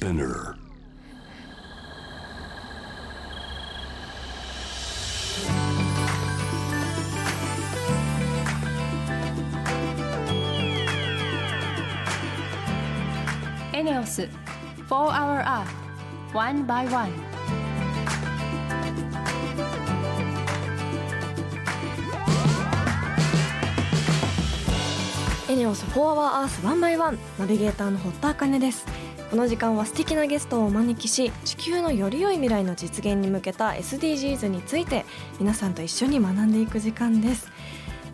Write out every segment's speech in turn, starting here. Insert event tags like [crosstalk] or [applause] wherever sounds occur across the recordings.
Spinner. エネオス4 Hour Earth One by One エネオス4 Hour Earth 1 by 1ナビゲーターの堀田茜ですこの時間は素敵なゲストをお招きし地球のより良い未来の実現に向けた SDGs について皆さんと一緒に学んでいく時間です、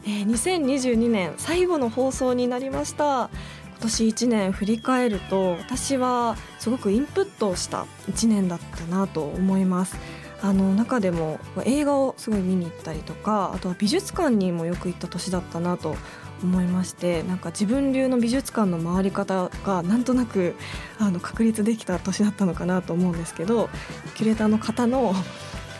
えー、2022年最後の放送になりました。今年1年振り返ると私はすごくインプットをした1年だったなと思います。あの中でも映画をすごい見に行ったりとかあとは美術館にもよく行った年だったなと思いましてなんか自分流の美術館の回り方がなんとなくあの確立できた年だったのかなと思うんですけどキュレーターの方の [laughs]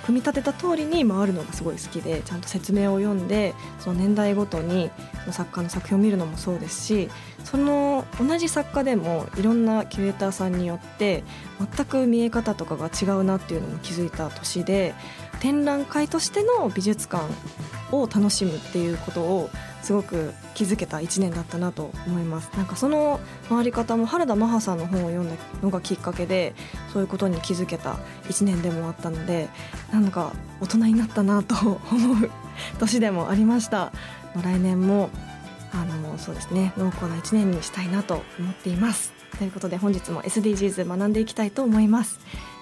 組み立てた通りに回るのがすごい好きでちゃんと説明を読んでその年代ごとにその作家の作品を見るのもそうですしその同じ作家でもいろんなキュレーターさんによって全く見え方とかが違うなっていうのも気づいた年で展覧会としての美術館を楽しむっていうことをすごく気づけた1年だったなと思います。なんかその回り方も原田マハさんの本を読んだのがきっかけでそういうことに気づけた1年でもあったのでなんか大人になったなと思う年でもありました。来年もあのそうですね濃厚な1年にしたいなと思っています。ということで本日も SDGs 学んでいきたいと思います。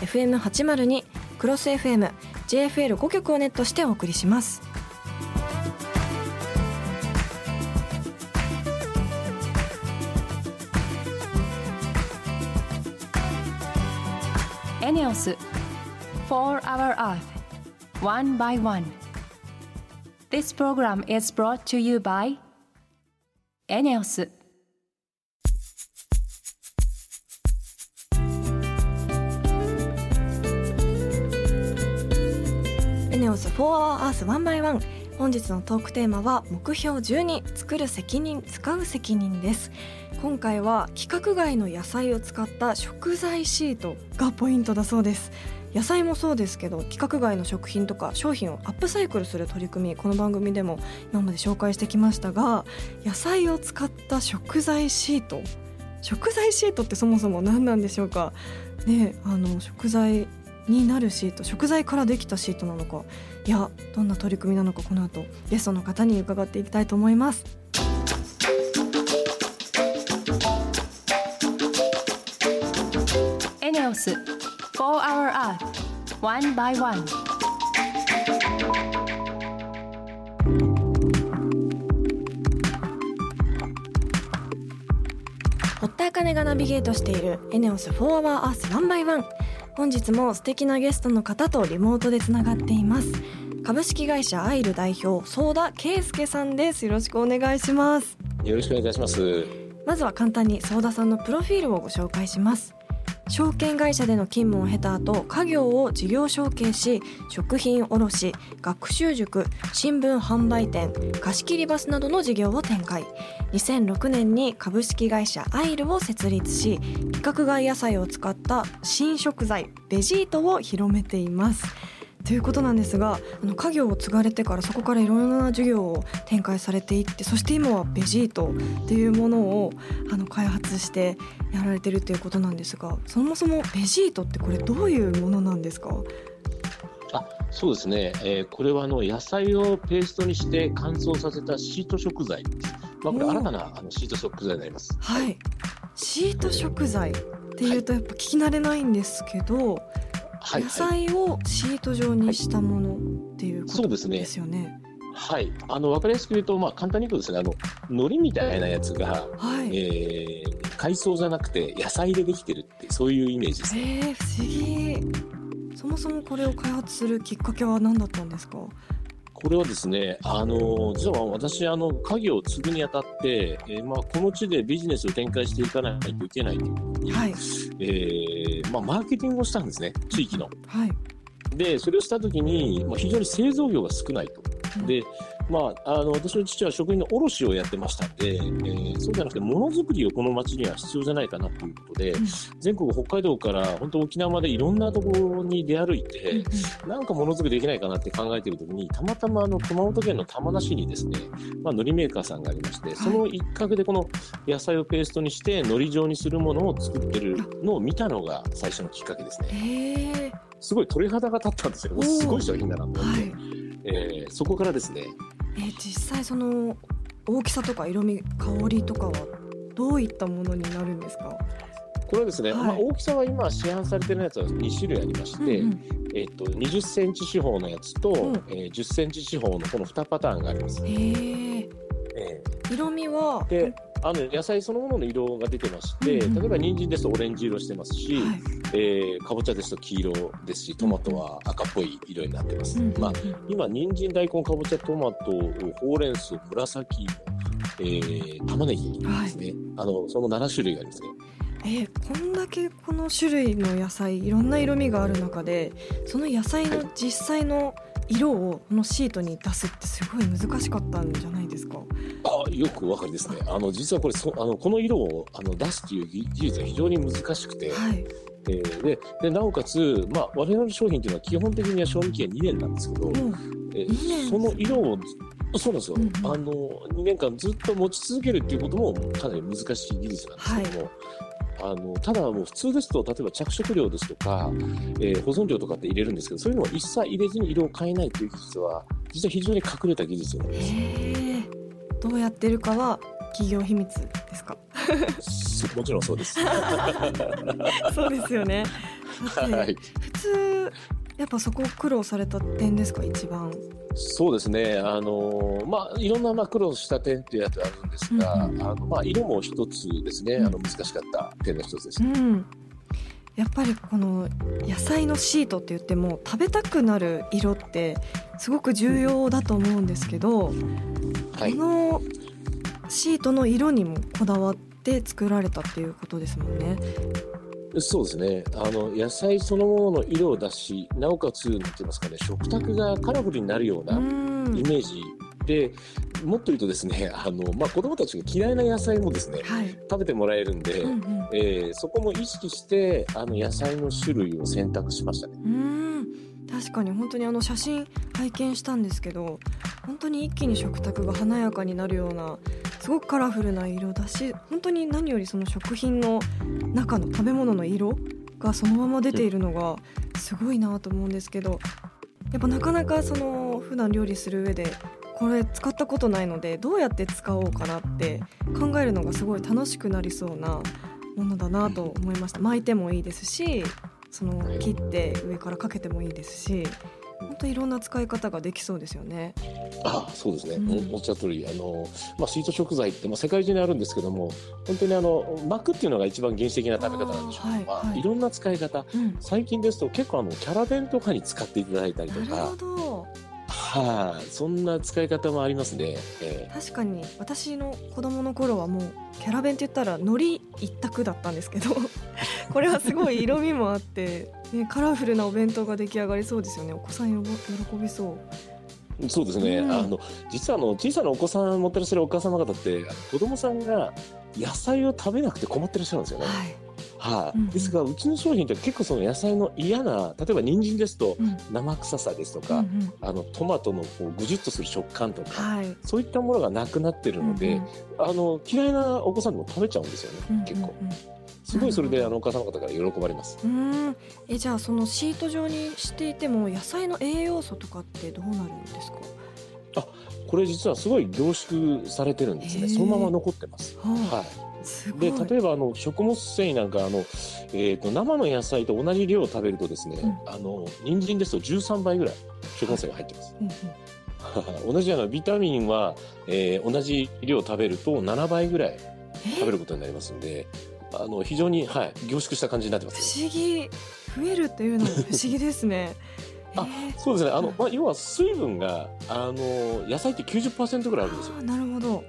FM802 クロス FM JFL5 曲をネットしてお送りしますエネオス4 Hour Earth One by One This program is brought to you by エネオス4 Hour Earth 1 by 1本日のトークテーマは目標12作る責任使う責任です。今回は規格外の野菜を使った食材シートがポイントだそうです。野菜もそうですけど規格外の食品とか商品をアップサイクルする取り組みこの番組でも今まで紹介してきましたが野菜を使った食材シート。食材シートってそもそも何なんでしょうか？ねあの食材になるシート食材からできたシートなのか。いやどんな取り組みなのかこの後ゲストの方に伺っていきたいと思います。エネオス4 Hour Earth One by One 堀田茜がナビゲートしているエネオス4 Hour Earth 1 by 1本日も素敵なゲストの方とリモートでつながっています。株式会社アイル代表相田圭介さんです。よろしくお願いします。よろしくお願いいたします。まずは簡単に相田さんのプロフィールをご紹介します証券会社での勤務を経た後家業を事業承継し食品卸学習塾新聞販売店貸切バスなどの事業を展開。2006年に株式会社アイルを設立し規格外野菜を使った新食材ベジートを広めています。ということなんですがあの家業を継がれてからそこからいろいろな事業を展開されていってそして今はベジートっていうものをあの開発してやられてるということなんですがそもそもベジートってこれどういうものなんですか？あそうですね、えー、これはあの野菜をペーストにして乾燥させたシート食材です。まあ、これ新たなあのシート食材になります。はい、シート食材っていうとやっぱ聞き慣れないんですけど、はい、野菜をシート状にしたものっていうことですよね。はい、あの分かりやすく言うと、まあ、簡単に言うとですねあの海苔みたいなやつが、はい。えー海藻じゃなくて野菜でできてるってそういうイメージですね。えー、不思議。そもそもこれを開発するきっかけは何だったんですか？これはですね、あの実は私、あの家業を継ぐにあたって、えーまあ、この地でビジネスを展開していかないといけないというに、はいえーまあ、マーケティングをしたんですね、地域の。はいで、それをしたときに、まあ、非常に製造業が少ないと。で、まあ、あの私の父は食品の卸をやってましたんで、えーそうじゃなくて、ものづくりをこの町には必要じゃないかなということで、うん。全国、北海道から本当沖縄までいろんなところに出歩いて、なんかものづくりできないかなって考えているときに、たまたまあの熊本県の玉名市にですね、まあ、海苔メーカーさんがありまして、その一角でこの野菜をペーストにして、海苔状にするものを作ってるのを見たのが最初のきっかけですね。すごい鳥肌が立ったんですよ。すごい商品だなと思って、はいえーそこからですね、えー実際その大きさとか色味香りとかはどういったものになるんですか？これはですね、はい。まあ、大きさは今市販されてるやつは2種類ありまして、うんうん。えっと20センチ四方のやつと、ん。えー10センチ四方のこの2パターンがあります。へええ。色味はあの野菜そのものの色が出てまして、うん。うん例えば人参ですとオレンジ色してますし、はい。えーかぼちゃですと黄色です。しトマトは赤っぽい色になってます。うん。まあ、今人参大根かぼちゃトマトほうれん草紫芋、えー玉ねぎですね、あのその7種類がありますね。えーこんだけこの種類の野菜いろんな色味がある中でその野菜の実際の色をこのシートに出すってすごい難しかったんじゃないですか？あよくお分かりですね。あ。の実はこれそあのこの色をあの出すという技技術が非常に難しくて、はい。えーででなおかつ、まあ、我々の商品というのは基本的には賞味期限2年なんですけど、もうえー2年その色をそうなんですよ、うんうん。あの2年間ずっと持ち続けるっていうこともかなり難しい技術なんですけども、あのただもう普通ですと例えば着色料ですとか、えー保存料とかって入れるんですけどそういうのを一切入れずに色を変えないという技術は実は非常に隠れた技術なんです。どうやってるかは企業秘密ですか？そもちろんそうです。[laughs] そうですよね [laughs] はい普通やっぱそこ苦労された点ですか一番。そうですね、あのまあ、いろんなまあ苦労した点っていうやつあるんですが、うん。あのまあ、色も一つですね、うん。あの難しかった点の一つです。うん。やっぱりこの野菜のシートって言っても食べたくなる色ってすごく重要だと思うんですけど、はい。このシートの色にもこだわって作られたっていうことですもんね。そうですね。あの野菜そのものの色を出しなおかつなんて言いますかね食卓がカラフルになるよううなイんメージで、もっと言うとですね [laughs] あの、まあ、子どもたちが嫌いな野菜もですねはい、食べてもらえるんで、うんうん。えーそこも意識してあの野菜の種類を選択しましたね。うん。確かに本当にあの写真拝見したんですけど本当に一気に食卓が華やかになるようなすごくカラフルな色だし本当に何よりその食品の中の食べ物の色がそのまま出ているのがすごいなと思うんですけどやっぱなかなかその普段料理する上でこれ使ったことないのでどうやって使おうかなって考えるのがすごい楽しくなりそうなものだなと思いました巻いてもいいですしその切って上からかけてもいいですし本当いろんな使い方ができそうですよね。あそうですね、うん。おおっしゃる通りあの、まあ、シート食材って、まあ、世界中にあるんですけども本当にあの巻くっていうのが一番原始的な食べ方なんでしょう。あーはいまあはい。いろんな使い方。うん、最近ですと結構あのキャラ弁とかに使っていただいたりとなるかほど。はい、そんな使い方もありますね、え確かに私の子供の頃はもうキャラ弁って言ったら海苔一択だったんですけど [laughs] これはすごい色味もあって、ね、カラフルなお弁当が出来上がりそうですよね。お子さんよ喜びそう。えそうですね、うん。あの実はあの小さなお子さん持ってらっしゃるお母様方って子供さんが野菜を食べなくて困ってらっしゃるんですよね。はい。はい、うんうん。ですがうちの商品って結構その野菜の嫌な例えば人参ですとうん。生臭さですとか、うんうん。あのトマトのこうぐじゅっとする食感とか、はい。そういったものがなくなってるので、うんあの嫌いなお子さんでも食べちゃうんですよね、うん結構うん。うんすごいそれであのお母様方から喜ばれます。うん。えじゃあそのシート状にしていても野菜の栄養素とかってどうなるんですか？これ実はすごい凝縮されてるんですね。そのまま残ってます。ははあすい、で例えばあの食物繊維なんかあの、えー、と生の野菜と同じ量を食べるとですね、うあの人参ですと13倍ぐらい食物繊維が入ってます。うんうん。[laughs] 同じようなビタミンは、えー同じ量食べると7倍ぐらい食べることになりますんで、あの非常に、はい、凝縮した感じになってます、不思議。増えるっていうのも不思議ですね。[laughs] あそうですね。あの、まあ、要は水分があの野菜って90%ぐらいあるんですよ。なるほど。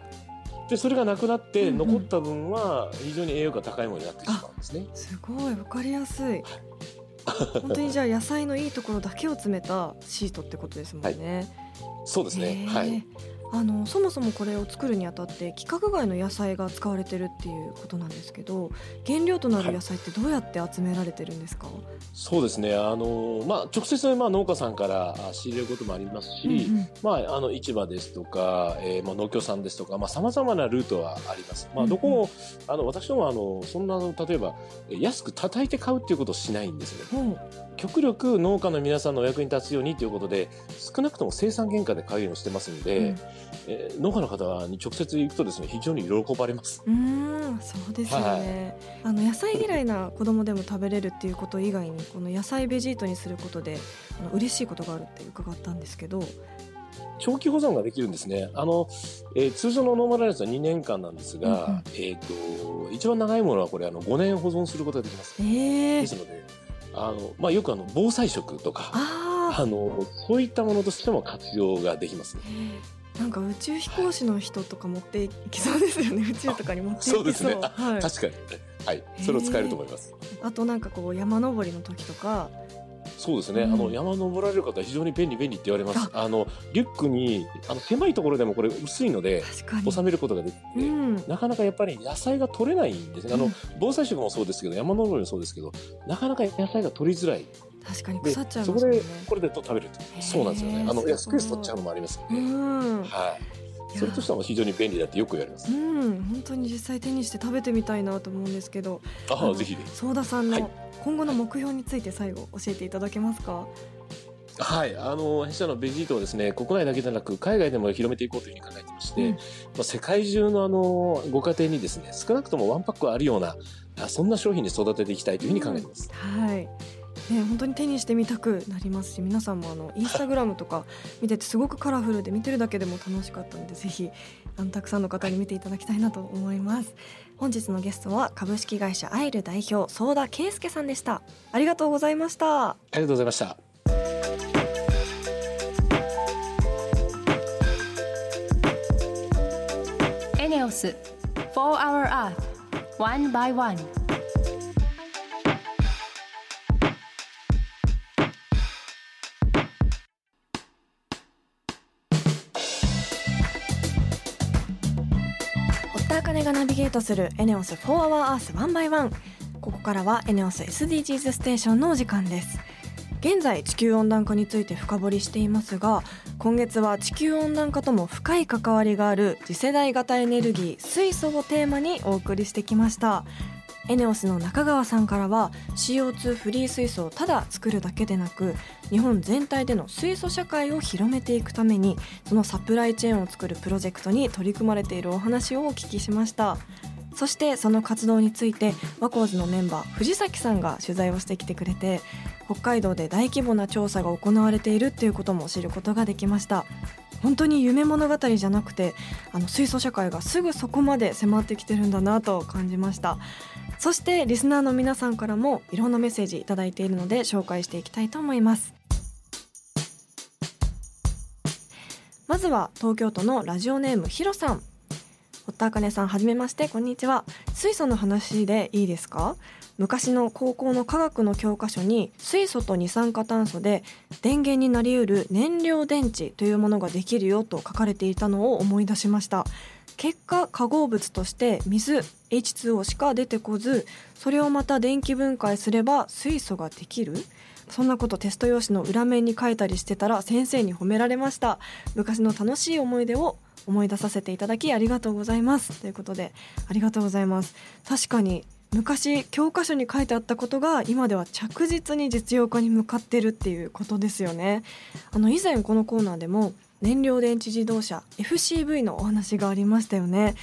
でそれがなくなって残った分は非常に栄養価高いものになってしまうんですね、すごいわかりやすい。[laughs] 本当にじゃあ野菜のいいところだけを詰めたシートってことですもんね、はい、そうですね。はいあのそもそもこれを作るにあたって規格外の野菜が使われてるっていうことなんですけど原料となる野菜ってどうやって集められてるんですか、はい、そうですね。あの、まあ、直接、まあ、農家さんから仕入れることもありますし、うんうん、まあ、あの市場ですとか、えーまあ、農協さんですとかさまざ、まなルートはあります。まあ、どこも、うん。うん、あの私どもあのそんな例えば安く叩いて買うっていうことをしないんですね。う。ん極力農家の皆さんのお役に立つようにということで少なくとも生産原価で買うようにしてますので、うん、えー、農家の方に直接行くとですね非常に喜ばれます。うんそうですよね、はい、あの野菜嫌いな子供でも食べれるっていうこと以外にこの野菜ベジートにすることであの嬉しいことがあるって伺ったんですけど。長期保存ができるんですね。あの、えー、通常のノーマルライスは2年間なんですが、うんうん、えっ、と、一番長いものはこれ、あの、5年保存することができます。えー、ですので、あの、まあ、よくあの、防災食とか、あの、そういったものとしても活用ができます、ね。なんか宇宙飛行士の人とか持っていきそうですよね。宇宙とかに持っていきそう。そうですね。はい、確かに、はい、それを使えると思います。あとなんかこう山登りの時とか、そうですね、うん、あの山登られる方は非常に便利便利って言われます。あ。のリュックにあの狭いところでもこれ薄いので収めることができて、うん、なかなかやっぱり野菜が取れないんですね。あの、防災食もそうですけど山登りもそうですけどなかなか野菜が取りづらい。確かに腐っちゃう、ね、そこでこれでと食べると。そうなんですよね。あのいやスペース取っちゃうのもありますよね、はい。それとしては非常に便利だってよく言われます。うん、本当に実際手にして食べてみたいなと思うんですけど。ああ、ぜひソーダさんの今後の目標について最後教えていただけますか？はい、あの弊社のベジートをですね国内だけでなく海外でも広めていこうというふうに考えてまして、うん、まあ、世界中のあのご家庭にですね少なくともワンパックあるようなそんな商品に育てていきたいというふうに考えてます。うん、はいね、本当に手にしてみたくなりますし皆さんもあのインスタグラムとか見ててすごくカラフルで見てるだけでも楽しかったのでぜひあのたくさんの方に見ていただきたいなと思います本日のゲストは株式会社アイル代表相田圭介さんでした。ありがとうございました。ありがとうございました。エネオス4 Hour Earth One by One がナビゲートするエネオス4 Hour Earth 1 by 1ここからはエネオス SDGs ステーションのお時間です。現在地球温暖化について深掘りしていますが今月は地球温暖化とも深い関わりがある次世代型エネルギー水素をテーマにお送りしてきました。エネオスの中川さんからは CO2 フリー水素をただ作るだけでなく日本全体での水素社会を広めていくためにそのサプライチェーンを作るプロジェクトに取り組まれているお話をお聞きしました。そしてその活動についてワコーズのメンバー藤崎さんが取材をしてきてくれて北海道で大規模な調査が行われているっていうことも知ることができました。本当に夢物語じゃなくてあの水素社会がすぐそこまで迫ってきてるんだなと感じました。そしてリスナーの皆さんからもいろんなメッセージ頂いているので紹介していきたいと思います。まずは東京都のラジオネームひろさん。堀田茜さんはじめまして。こんにちは。水素の話でいいですか？昔の高校の科学の教科書に水素と二酸化炭素で電源になりうる燃料電池というものができるよと書かれていたのを思い出しました。結果化合物として水 H2O しか出てこずそれをまた電気分解すれば水素ができる？そんなことテスト用紙の裏面に書いたりしてたら先生に褒められました。昔の楽しい思い出を思い出させていただきありがとうございます。ということでありがとうございます。確かに昔教科書に書いてあったことが今では着実に実用化に向かってるっていうことですよね。あの以前このコーナーでも燃料電池自動車 FCV のお話がありましたよね。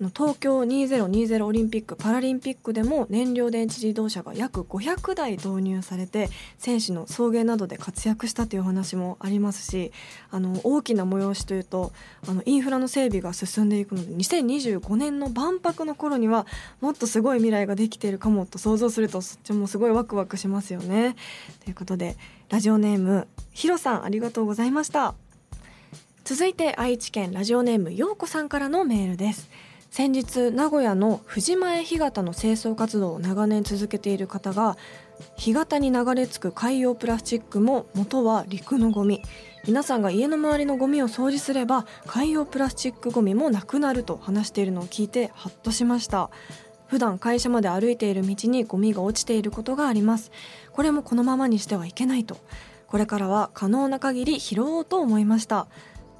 東京2020オリンピック・パラリンピックでも燃料電池自動車が約500台導入されて選手の送迎などで活躍したという話もありますしあの大きな催しというとあのインフラの整備が進んでいくので2025年の万博の頃にはもっとすごい未来ができているかもと想像するとそっちもすごいワクワクしますよね。ということでラジオネームヒロさんありがとうございました。続いて愛知県ラジオネームようこさんからのメールです。先日名古屋の藤前干潟の清掃活動を長年続けている方が干潟に流れ着く海洋プラスチックも元は陸のゴミ。皆さんが家の周りのゴミを掃除すれば海洋プラスチックゴミもなくなると話しているのを聞いてハッとしました。普段会社まで歩いている道にゴミが落ちていることがあります。これもこのままにしてはいけないと。これからは可能な限り拾おうと思いました。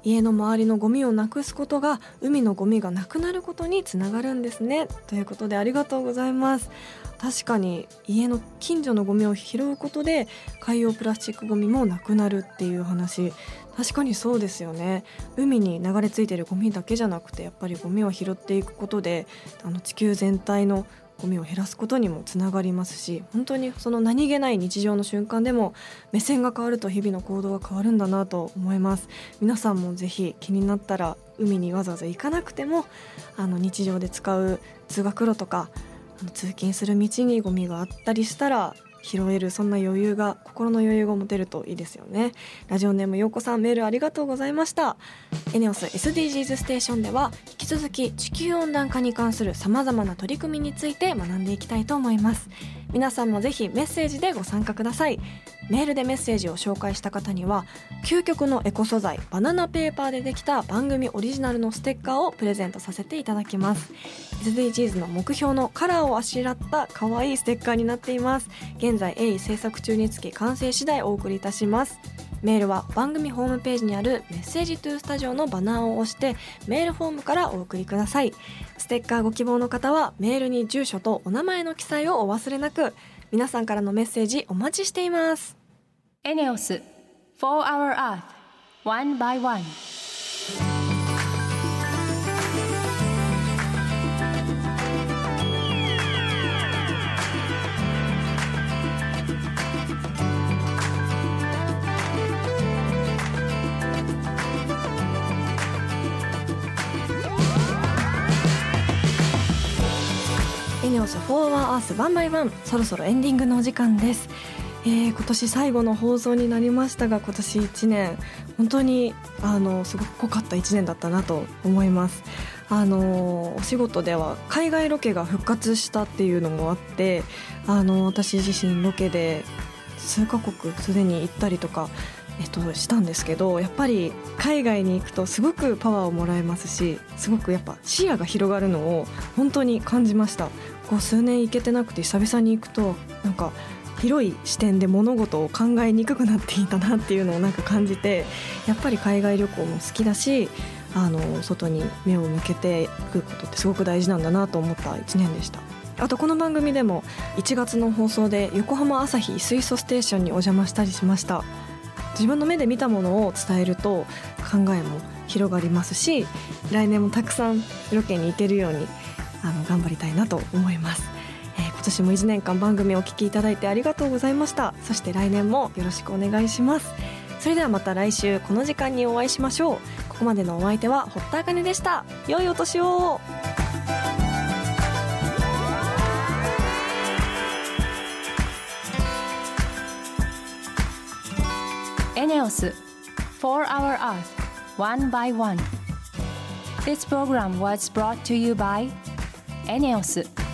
家の周りのゴミをなくすことが海のゴミがなくなることにつながるんですね。ということでありがとうございます。確かに家の近所のゴミを拾うことで海洋プラスチックゴミもなくなるっていう話。確かにそうですよね。海に流れ着いてるゴミだけじゃなくてやっぱりゴミを拾っていくことであの地球全体のゴミを減らすことにもつながりますし本当にその何気ない日常の瞬間でも目線が変わると日々の行動が変わるんだなと思います。皆さんもぜひ気になったら海にわざわざ行かなくてもあの日常で使う通学路とかあの通勤する道にゴミがあったりしたら拾えるそんな余裕が心の余裕が持てるといいですよね。ラジオネームようこさんメールありがとうございました。エネオス SDGs ステーションでは引き続き地球温暖化に関するさまざまな取り組みについて学んでいきたいと思います。皆さんもぜひメッセージでご参加ください。メールでメッセージを紹介した方には究極のエコ素材バナナペーパーでできた番組オリジナルのステッカーをプレゼントさせていただきます。SDGs の目標のカラーをあしらった可愛いステッカーになっています。現在鋭意制作中につき完成次第お送りいたします。メールは番組ホームページにあるメッセージトゥースタジオのバナーを押してメールフォームからお送りください。ステッカーご希望の方はメールに住所とお名前の記載をお忘れなく皆さんからのメッセージお待ちしています。エネオス4 Hour Earth One by 1エネオス4 Hour Earth One by One そろそろエンディングのお時間です。えー、今年最後の放送になりましたが今年1年本当にあのすごく濃かった1年だったなと思います。あのお仕事では海外ロケが復活したっていうのもあってあの私自身ロケで数カ国すでに行ったりとかえっと、したんですけどやっぱり海外に行くとすごくパワーをもらえますしすごくやっぱ視野が広がるのを本当に感じました。こう数年行けてなくて久々に行くとなんか広い視点で物事を考えにくくなっていたなっていうのをなんか感じてやっぱり海外旅行も好きだしあの外に目を向けていくことってすごく大事なんだなと思った1年でした。あとこの番組でも1月の放送で横浜朝日水素ステーションにお邪魔したりしました。自分の目で見たものを伝えると考えも広がりますし来年もたくさんロケに行けるようにあの頑張りたいなと思います。え今年も1年間番組をお聞きいただいてありがとうございました。そして来年もよろしくお願いします。それではまた来週この時間にお会いしましょう。ここまでのお相手は堀田茜でした。良いお年を。エネオス4 Hour Earth One by One. This program was brought to you by エネオス。